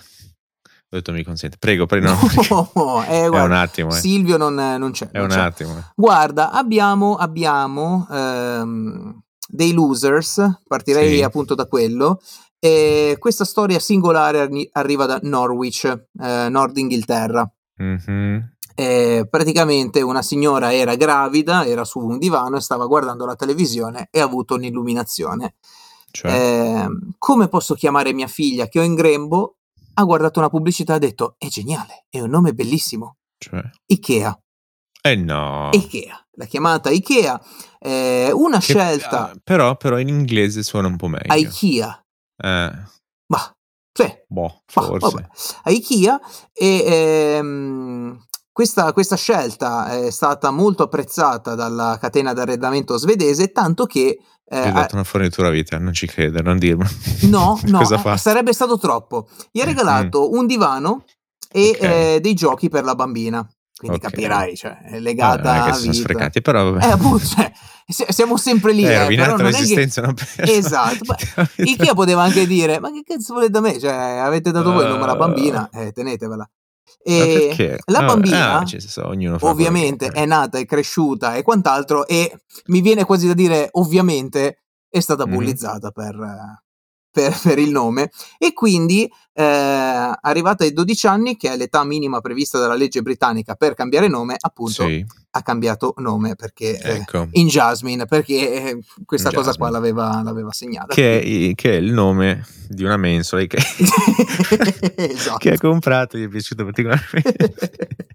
Ho detto mi consente. Prego, prego. no, *laughs* No, eh, *laughs* è un guarda, attimo, eh. Silvio non, non c'è. È non un c'è. attimo. eh. Guarda, abbiamo, abbiamo ehm, dei losers, partirei Sì. appunto da quello. E questa storia singolare arri- arriva da Norwich, eh, Nord Inghilterra. Mhm. Eh, praticamente una signora era gravida, era su un divano e stava guardando la televisione e ha avuto un'illuminazione. Cioè, Ehm, come posso chiamare mia figlia che ho in grembo? Ha guardato una pubblicità e ha detto: È geniale, è un nome bellissimo. cioè. Ikea. Eh no. Ikea. La chiamata Ikea. Eh, una Che- scelta però, però in inglese suona un po' meglio. Ikea. Eh, Ma, cioè, boh, forse. a Ikea e ehm, questa, questa scelta è stata molto apprezzata dalla catena d'arredamento svedese, tanto che eh, Gli ho dato una fornitura a vita, non ci crede, non dirmelo. *laughs* No, *laughs* no, eh, sarebbe stato troppo. Gli ha Mm, regalato un divano e Ok. eh, dei giochi per la bambina. quindi Ok. capirai, cioè, è legata non che a si sono vita. sprecati, però vabbè. Eh, appunto, cioè, si- siamo sempre lì, eh, rovinato però non che... l'esistenza a una persona. Esatto? *laughs* Ikea poteva anche dire, ma che cazzo volete da me? Cioè, avete dato voi il nome alla Uh, bambina, eh, tenetevela. E la bambina, ah, che ovviamente, è nata, è cresciuta e quant'altro, e mi viene quasi da dire, ovviamente, è stata bullizzata per, eh, per- per il nome. E quindi, eh, arrivata ai 12 anni, che è l'età minima prevista dalla legge britannica per cambiare nome, appunto, Sì, ha cambiato nome perché... eh, ecco. in Jasmine, perché eh, questa In cosa qua Jasmine. l'aveva, l'aveva segnata. Che è, che è il nome di una mensola che, *laughs* esatto. che ha comprato, gli è piaciuto particolarmente.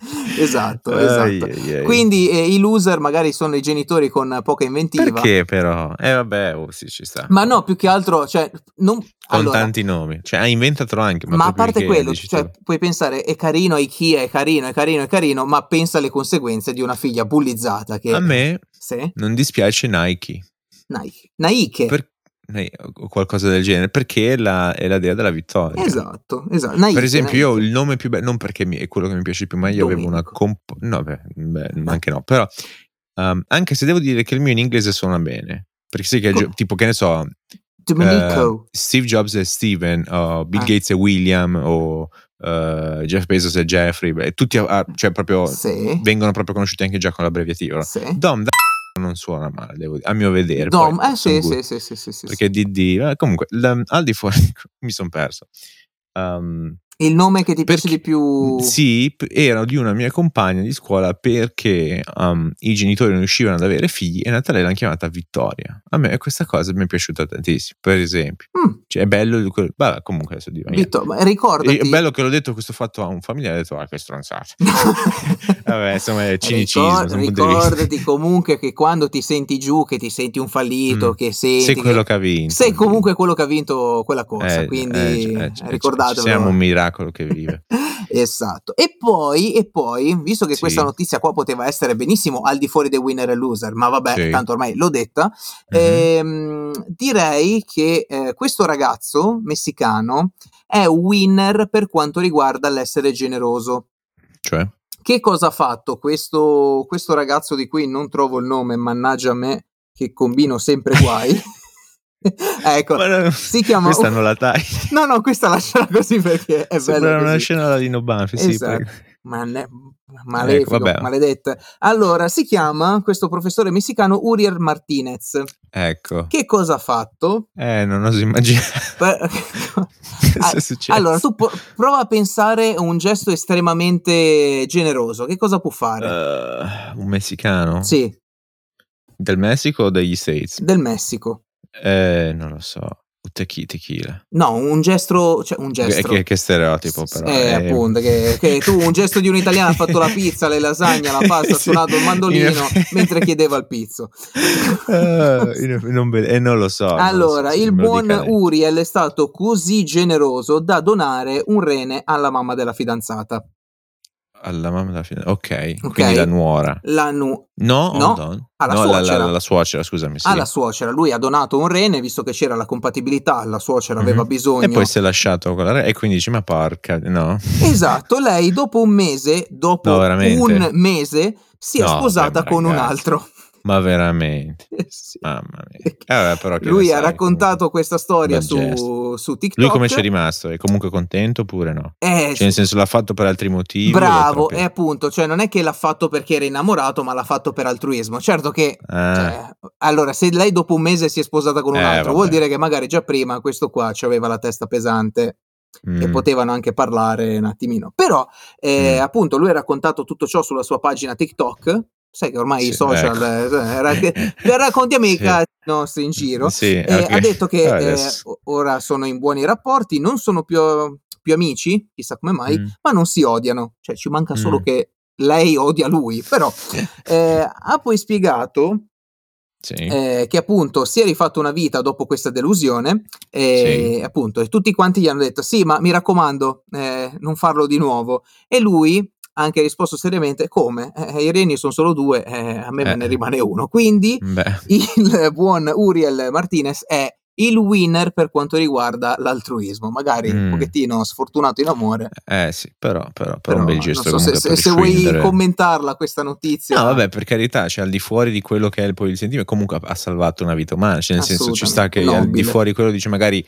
*laughs* esatto, Ai, esatto. ai, ai. Quindi eh, i loser magari sono i genitori con poca inventiva. Perché però? Eh vabbè, oh, sì, ci sta. Ma no, più che altro, cioè, non, Con allora, tanti nomi. Cioè, ha inventato anche, ma, ma a parte quello, cioè, puoi pensare è carino Ikea, è carino, è carino, è carino, ma pensa alle conseguenze di una figlia bullizzata che... A me Sì? non dispiace Nike. Nike. Nike. Per- o qualcosa del genere, perché è la, è la dea della vittoria. Esatto, esatto. Nike, Per esempio, io ho Nike. il nome più bello, non perché mi- è quello che mi piace più, ma io avevo una Domenico. comp- No, beh, beh, anche no, però um, anche se devo dire che il mio in inglese suona bene, perché sai che Co- gio- tipo che ne so, Domenico. eh, Steve Jobs e Steven, o Bill Ah. Gates e William, o eh, Jeff Bezos e Jeffrey, beh, tutti ah, cioè proprio Sì. vengono proprio conosciuti anche già con l'abbreviativo. Sì. Dom da- non suona male, devo dire, a mio vedere. Dom, poi eh sì, sì, sì, sì, sì, sì, Perché DD, eh, comunque, al di fuori, *laughs* mi sono perso. Um, Il nome che ti piace perché- di più? Sì, era di una mia compagna di scuola perché um, i genitori non riuscivano ad avere figli e Natale l'hanno chiamata Vittoria. A me questa cosa mi è piaciuta tantissimo, per esempio. Mm, Cioè, è bello, quel- comunque adesso dico niente. Vittor, ricordati. È bello che l'ho detto questo fatto a un familiare, ho detto, ah, che stronzata. *laughs* Vabbè, insomma, è cinicismo. Ricor- di ricordati comunque che quando ti senti giù, che ti senti un fallito, Mm. che senti Sei che- quello che ha vinto. sei comunque quello che ha vinto quella corsa, Eh, quindi eh, eh, ricordatevelo. Siamo un miracolo che vive. *laughs* Esatto. E poi, e poi, visto che Sì. questa notizia qua poteva essere benissimo al di fuori dei winner e loser, ma vabbè, Sì. tanto ormai l'ho detta, Mhm. ehm, direi che eh, questo ragazzo messicano è un winner per quanto riguarda l'essere generoso. Cioè, Che cosa ha fatto questo, questo ragazzo di cui non trovo il nome, mannaggia me, che combino sempre guai? *laughs* *laughs* ecco, Ma no, si chiama... questa non la tagli. *laughs* No, no, questa lasciala così perché è Sembra bella una così. scena da Lino Banfi, sì, Esatto. prego. Mane- malefico, Ecco, maledetta. Allora, si chiama questo professore messicano Uriel Martinez. Ecco. Che cosa ha fatto? Eh, non oso immaginare *laughs* allora, tu po- prova a pensare a un gesto estremamente generoso. Che cosa può fare? Eh, un messicano? Sì, Del Messico o degli States? del Messico. Eh, non lo so. Tequi- Tequila. No, un gesto, cioè un gesto. che- che stereotipo, però. Eh, appunto, che, che tu un gesto di un italiano ha fatto la pizza, le lasagne, la *laughs* pasta, ha Sì, suonato il in mandolino mentre chiedeva il pizzo. *laughs* Eh, eff- non, ve- eh, non lo so. non lo so, Allora, il buon lei. Uriel è stato così generoso da donare un rene alla mamma della fidanzata. Alla mamma della fine. Ok, Ok. quindi la nuora. La nu- No, No, hold on. alla no, la- suocera. La, la suocera, scusami. Sì. alla suocera. Lui ha donato un rene visto che c'era la compatibilità, la suocera aveva Mhm. bisogno. E poi si è lasciato con la re- e quindi dice: Ma porca, no. Esatto, lei dopo un mese, dopo No, un mese, si è No, sposata beh, con un ragazzi. altro. Ma veramente. Eh *laughs* sì. Mamma mia. Eh, vabbè, però Lui ha sai, raccontato comunque. questa storia su, su TikTok. Lui come ci è rimasto? È comunque contento oppure no? Eh, Cioè, nel senso, l'ha fatto per altri motivi? Bravo, e appunto, cioè non è che l'ha fatto perché era innamorato, ma l'ha fatto per altruismo. Certo che, Ah, cioè, allora, se lei dopo un mese si è sposata con un Eh, altro, vabbè. vuol dire che magari già prima questo qua aveva la testa pesante e mm. potevano anche parlare un attimino. Però, eh, Mm. appunto, lui ha raccontato tutto ciò sulla sua pagina TikTok. Sai che ormai i Sì, social, ecco. eh, rac- *laughs* raccontiamo i Sì. cazzi nostri in giro. Sì, Eh, ok. Ha detto che eh, ora sono in buoni rapporti, non sono più, più amici, chissà come mai, Mm. ma non si odiano. Cioè, ci manca solo Mm. che lei odia lui. Però *laughs* eh, ha poi spiegato Sì. eh, che appunto si è rifatto una vita dopo questa delusione e appunto e tutti quanti gli hanno detto sì ma mi raccomando eh, non farlo di nuovo e lui ha anche risposto seriamente come Eh, i reni sono solo due eh, a me me Eh. ne rimane uno quindi Beh, il buon Uriel Martinez è il winner per quanto riguarda l'altruismo. Magari un Mm. pochettino sfortunato in amore, Eh sì, però, però, però però un bel gesto so se, se- se vuoi commentarla questa notizia. No, vabbè, per carità, cioè al di fuori di quello che è il, poi il sentimento, comunque ha, salvato una vita umana, cioè nel senso ci sta che al di fuori quello dice magari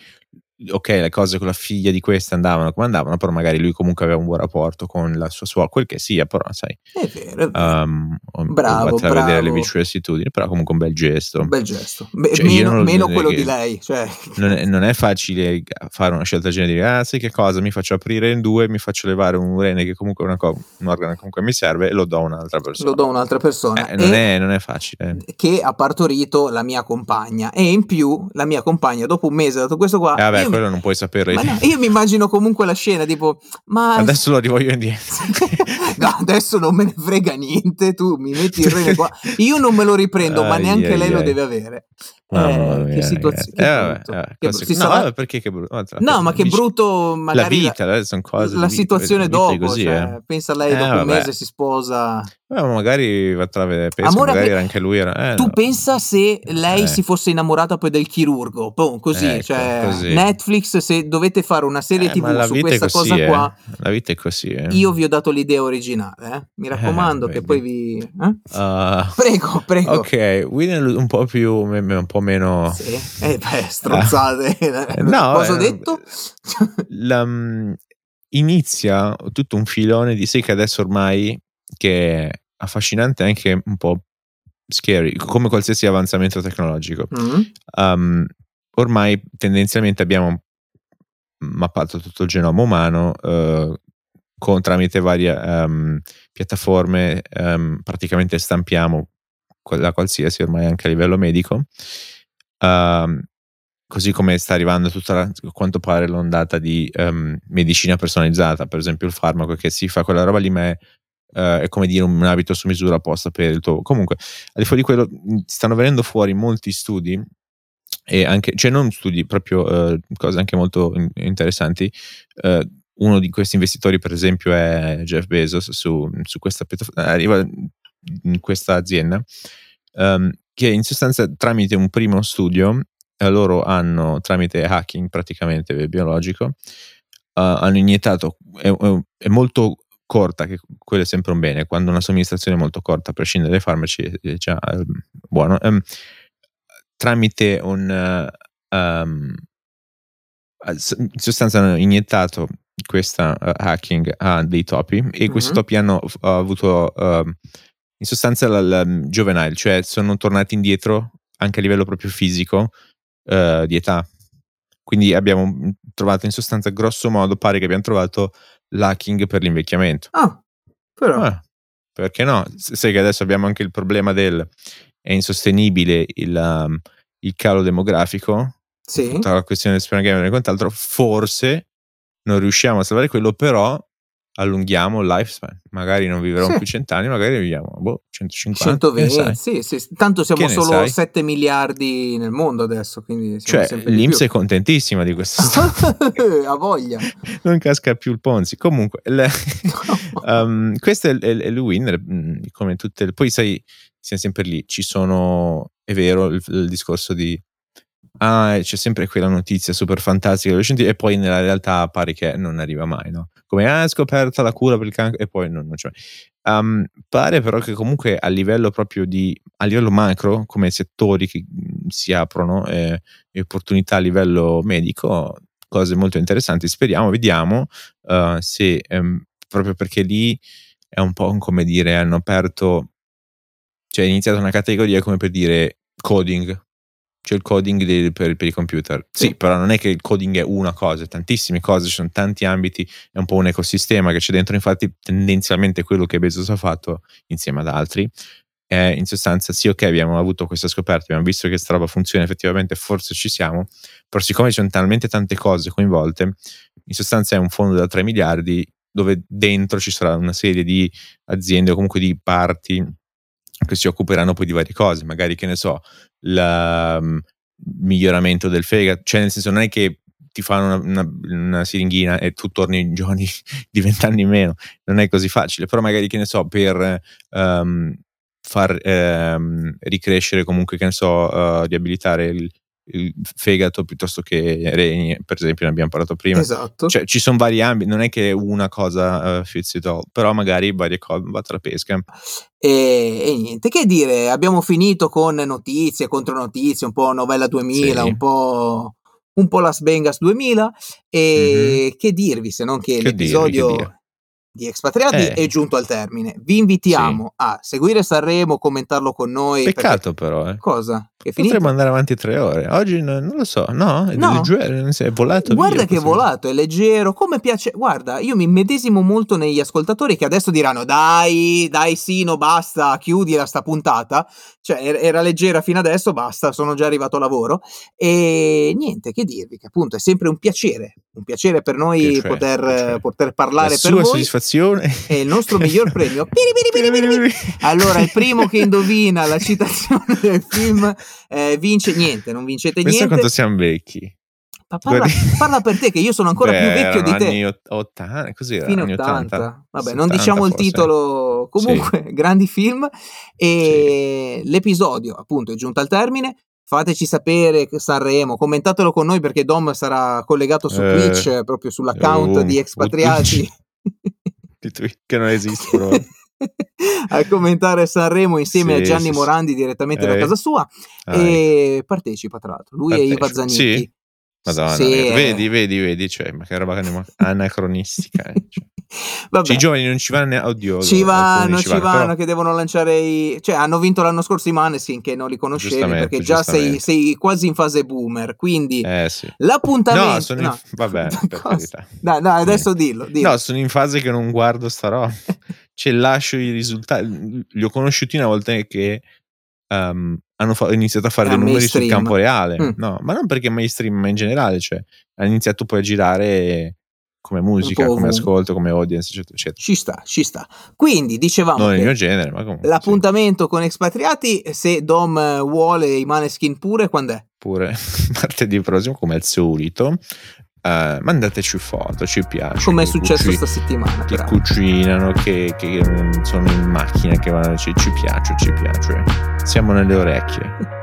ok, le cose con la figlia di questa andavano come andavano, però magari lui comunque aveva un buon rapporto con la sua suocera, quel che sia, però sai, È vero, è vero. um, Bravo, a vedere le vicissitudini, però comunque un bel gesto. Un bel gesto. Beh, Cioè, io meno non- meno non quello di lei. Cioè, Non è, non è facile fare una scelta di dire, ah, sai che cosa, mi faccio aprire in due, mi faccio levare un rene che comunque è una co- un organo che comunque mi serve e lo do a un'altra persona. lo do a un'altra persona. Eh, non, è, non è facile. che ha partorito la mia compagna. E in più, la mia compagna, dopo un mese, dato questo qua. Eh, vabbè, io, mi, quello non puoi saperlo. ma no, *laughs* io mi immagino comunque la scena, tipo, ma Adesso lo rivoglio indietro. *laughs* *laughs* adesso non me ne frega niente, tu mi metti il rene qua, io non me lo riprendo, ma neanche lei lo deve avere. Mamma Eh, mia, che situazione. Eh, vabbè, vabbè, che. Si no, sarà- perché che brutto? No, ma che brutto La magari vita, adesso sono cose la situazione vite dopo, così, cioè, eh. pensa lei Eh, dopo un vabbè. mese si sposa. Eh, ma magari va tra vedere, pensa, Amore, magari pe- anche lui era... eh, tu no. pensa se lei Eh. si fosse innamorata poi del chirurgo, boh, così, Ecco, cioè così. Netflix se dovete fare una serie Eh, TV la su vita questa così, cosa eh. qua, La vita è così, eh. io vi ho dato l'idea originale, eh. Mi raccomando che poi vi eh? Ah, Prego, prego. ok, Winner un po' più, un po' meno... Sì. Eh, beh, strozzate. *laughs* No, *laughs* Cosa ho eh, detto? *laughs* la- mm, inizia tutto un filone di sé che adesso ormai che è affascinante e anche un po' scary, come qualsiasi avanzamento tecnologico. Mm. Um, ormai tendenzialmente abbiamo mappato tutto il genoma umano eh, con, tramite varie ehm, piattaforme, ehm, praticamente stampiamo quella qualsiasi ormai anche a livello medico. Ehm, così come sta arrivando tutta la, a quanto pare l'ondata di ehm, medicina personalizzata, per esempio il farmaco che si fa quella roba lì, ma è, eh, è come dire un abito su misura apposta per il tuo. Comunque, al di fuori di quello, stanno venendo fuori molti studi e anche, cioè non studi, proprio eh, cose anche molto in- interessanti. Eh, uno di questi investitori, per esempio, è Jeff Bezos su, su questa piattaforma, arriva in questa azienda ehm, che in sostanza tramite un primo studio eh, loro hanno tramite hacking praticamente biologico eh, hanno iniettato è, è- molto corta che quello è sempre un bene quando una somministrazione è molto corta a prescindere dai farmaci è già eh, buono ehm, tramite un eh, ehm, in sostanza hanno iniettato questa eh, hacking a dei topi e questi Mhm. topi hanno f- avuto in sostanza la, la juvenile, cioè sono tornati indietro anche a livello proprio fisico eh, di età. Quindi abbiamo trovato in sostanza, grosso modo, pare che abbiamo trovato l'hacking per l'invecchiamento. Ah, però. Ah, perché no? Sai che adesso abbiamo anche il problema del è insostenibile il, um, il calo demografico, sì. tutta la questione del sperma game e quant'altro, forse non riusciamo a salvare quello, però allunghiamo il lifespan. Magari non vivremo Sì. più cent'anni, magari viviamo boh, 150. che ne 120, sai? sì, sì. Tanto siamo solo sai? 7 miliardi nel mondo adesso, quindi Cioè, l'Inps è contentissima di questa storia. *laughs* ha voglia. non casca più il Ponzi. Comunque, il- um, *laughs* questo è, è è il winner, mm, come tutte le... Poi sai, siamo sempre lì, ci sono, è vero, il, il discorso di... Ah, c'è sempre quella notizia super fantastica e poi nella realtà pare che non arriva mai, no? Come, ah, scoperta la cura per il cancro e poi non, non c'è. Um, pare però che comunque a livello proprio di, a livello macro, come settori che mm, si aprono eh, e opportunità a livello medico, cose molto interessanti. Speriamo, vediamo uh, se ehm, proprio perché lì è un po' come dire, hanno aperto, cioè è iniziata una categoria come per dire coding. C'è il coding dei- per, per i computer. Sì, Sì. però non è che il coding è una cosa, è tantissime cose, ci sono tanti ambiti, è un po' un ecosistema che c'è dentro. Infatti, tendenzialmente quello che Bezos ha fatto insieme ad altri è in sostanza sì, ok, abbiamo avuto questa scoperta, abbiamo visto che sta roba funziona, effettivamente forse ci siamo, però siccome ci sono talmente tante cose coinvolte, in sostanza è un fondo da 3 miliardi dove dentro ci sarà una serie di aziende o comunque di parti che si occuperanno poi di varie cose, magari che ne so, la- mm, il miglioramento del fegato, cioè nel senso non è che ti fanno una, una- una siringhina e tu torni giovani *laughs* di vent'anni in meno, non è così facile, però magari che ne so, per ehm, far ehm, ricrescere comunque, che ne so, eh, riabilitare il, il fegato piuttosto che reni, per esempio, ne abbiamo parlato prima. Esatto. Cioè, ci sono vari ambiti, non è che una cosa uh, fits it all, però magari varie cose va tra pesca. E, e, niente, che dire, abbiamo finito con notizie, contronotizie, un po' novella 2000, sì. un po' un po' Las Vegas 2000 e mm-hmm. che dirvi se non che, che l'episodio dire, che di Expatriati eh. è giunto al termine. Vi invitiamo sì. a seguire Sanremo, commentarlo con noi. Peccato perché... però, eh. Cosa? Potremmo andare avanti tre ore. Oggi no, non lo so, no? È, no. Leggero, è volato. Guarda via, che è volato, è leggero. Come piace. Guarda, io mi medesimo molto negli ascoltatori che adesso diranno: Dai, dai, Sino, basta, chiudila sta puntata. Cioè, er-, era leggera fino adesso, basta, sono già arrivato a lavoro. E niente, che dirvi, che appunto è sempre un piacere. Un piacere per noi piacere, poter, piacere. poter parlare La per voi. soddisfazione è il nostro miglior premio. *laughs* allora, il primo che indovina la citazione del film eh, vince niente, non vincete Pensa niente. quanto siamo vecchi. Parla, parla, per te, che io sono ancora Beh, più vecchio di te. Anni 80, così Fine anni 80. 80. Vabbè, 70 non diciamo il forse. titolo. Comunque, sì. *laughs* grandi film. E sì. l'episodio, appunto, è giunto al termine. Fateci sapere Sanremo, commentatelo con noi perché Dom sarà collegato su Eh, Twitch, proprio sull'account uh, di Expatriati. Di Twitch, che non esiste però. *laughs* a commentare Sanremo insieme Sì, a Gianni sì. Morandi direttamente da Eh. casa sua Ah, e partecipa tra l'altro. Lui e Iva Partecipa. Zanicchi. Sì? Madonna, Sì, eh. vedi, vedi, vedi, cioè, ma che roba anacronistica. eh, cioè. *laughs* Vabbè. I giovani non ci vanno oddio. Ci vanno, ci vanno, però- che devono lanciare i... Cioè, hanno vinto l'anno scorso i Maneskin che non li conoscevi perché già sei, sei quasi in fase boomer, quindi Eh sì. l'appuntamento... No, sono in... vabbè, *laughs* per Cosa? carità. Dai, dai, adesso dillo, dillo. No, sono in fase che non guardo sta roba. *laughs* cioè, lascio i risultati. Li ho conosciuti una volta che ehm, hanno fa- iniziato a fare Era dei numeri sul mainstream. campo reale. Mm. No, ma non perché mainstream, ma in generale. Cioè, ha iniziato poi a girare come musica, come ascolto, come audience, eccetera, eccetera. Ci sta, ci sta. Quindi, dicevamo Non il mio genere, ma comunque. sì. l'appuntamento con Expatriati, se Dom vuole i Maneskin pure, quando è? Pure *laughs* martedì prossimo, come al solito. Eh, mandateci foto, ci piace. Come è successo cuci- sta settimana. che peraltro. cucinano, che, che, sono in macchina, che vanno, ci, ci piace, ci piace. Siamo nelle orecchie. *laughs*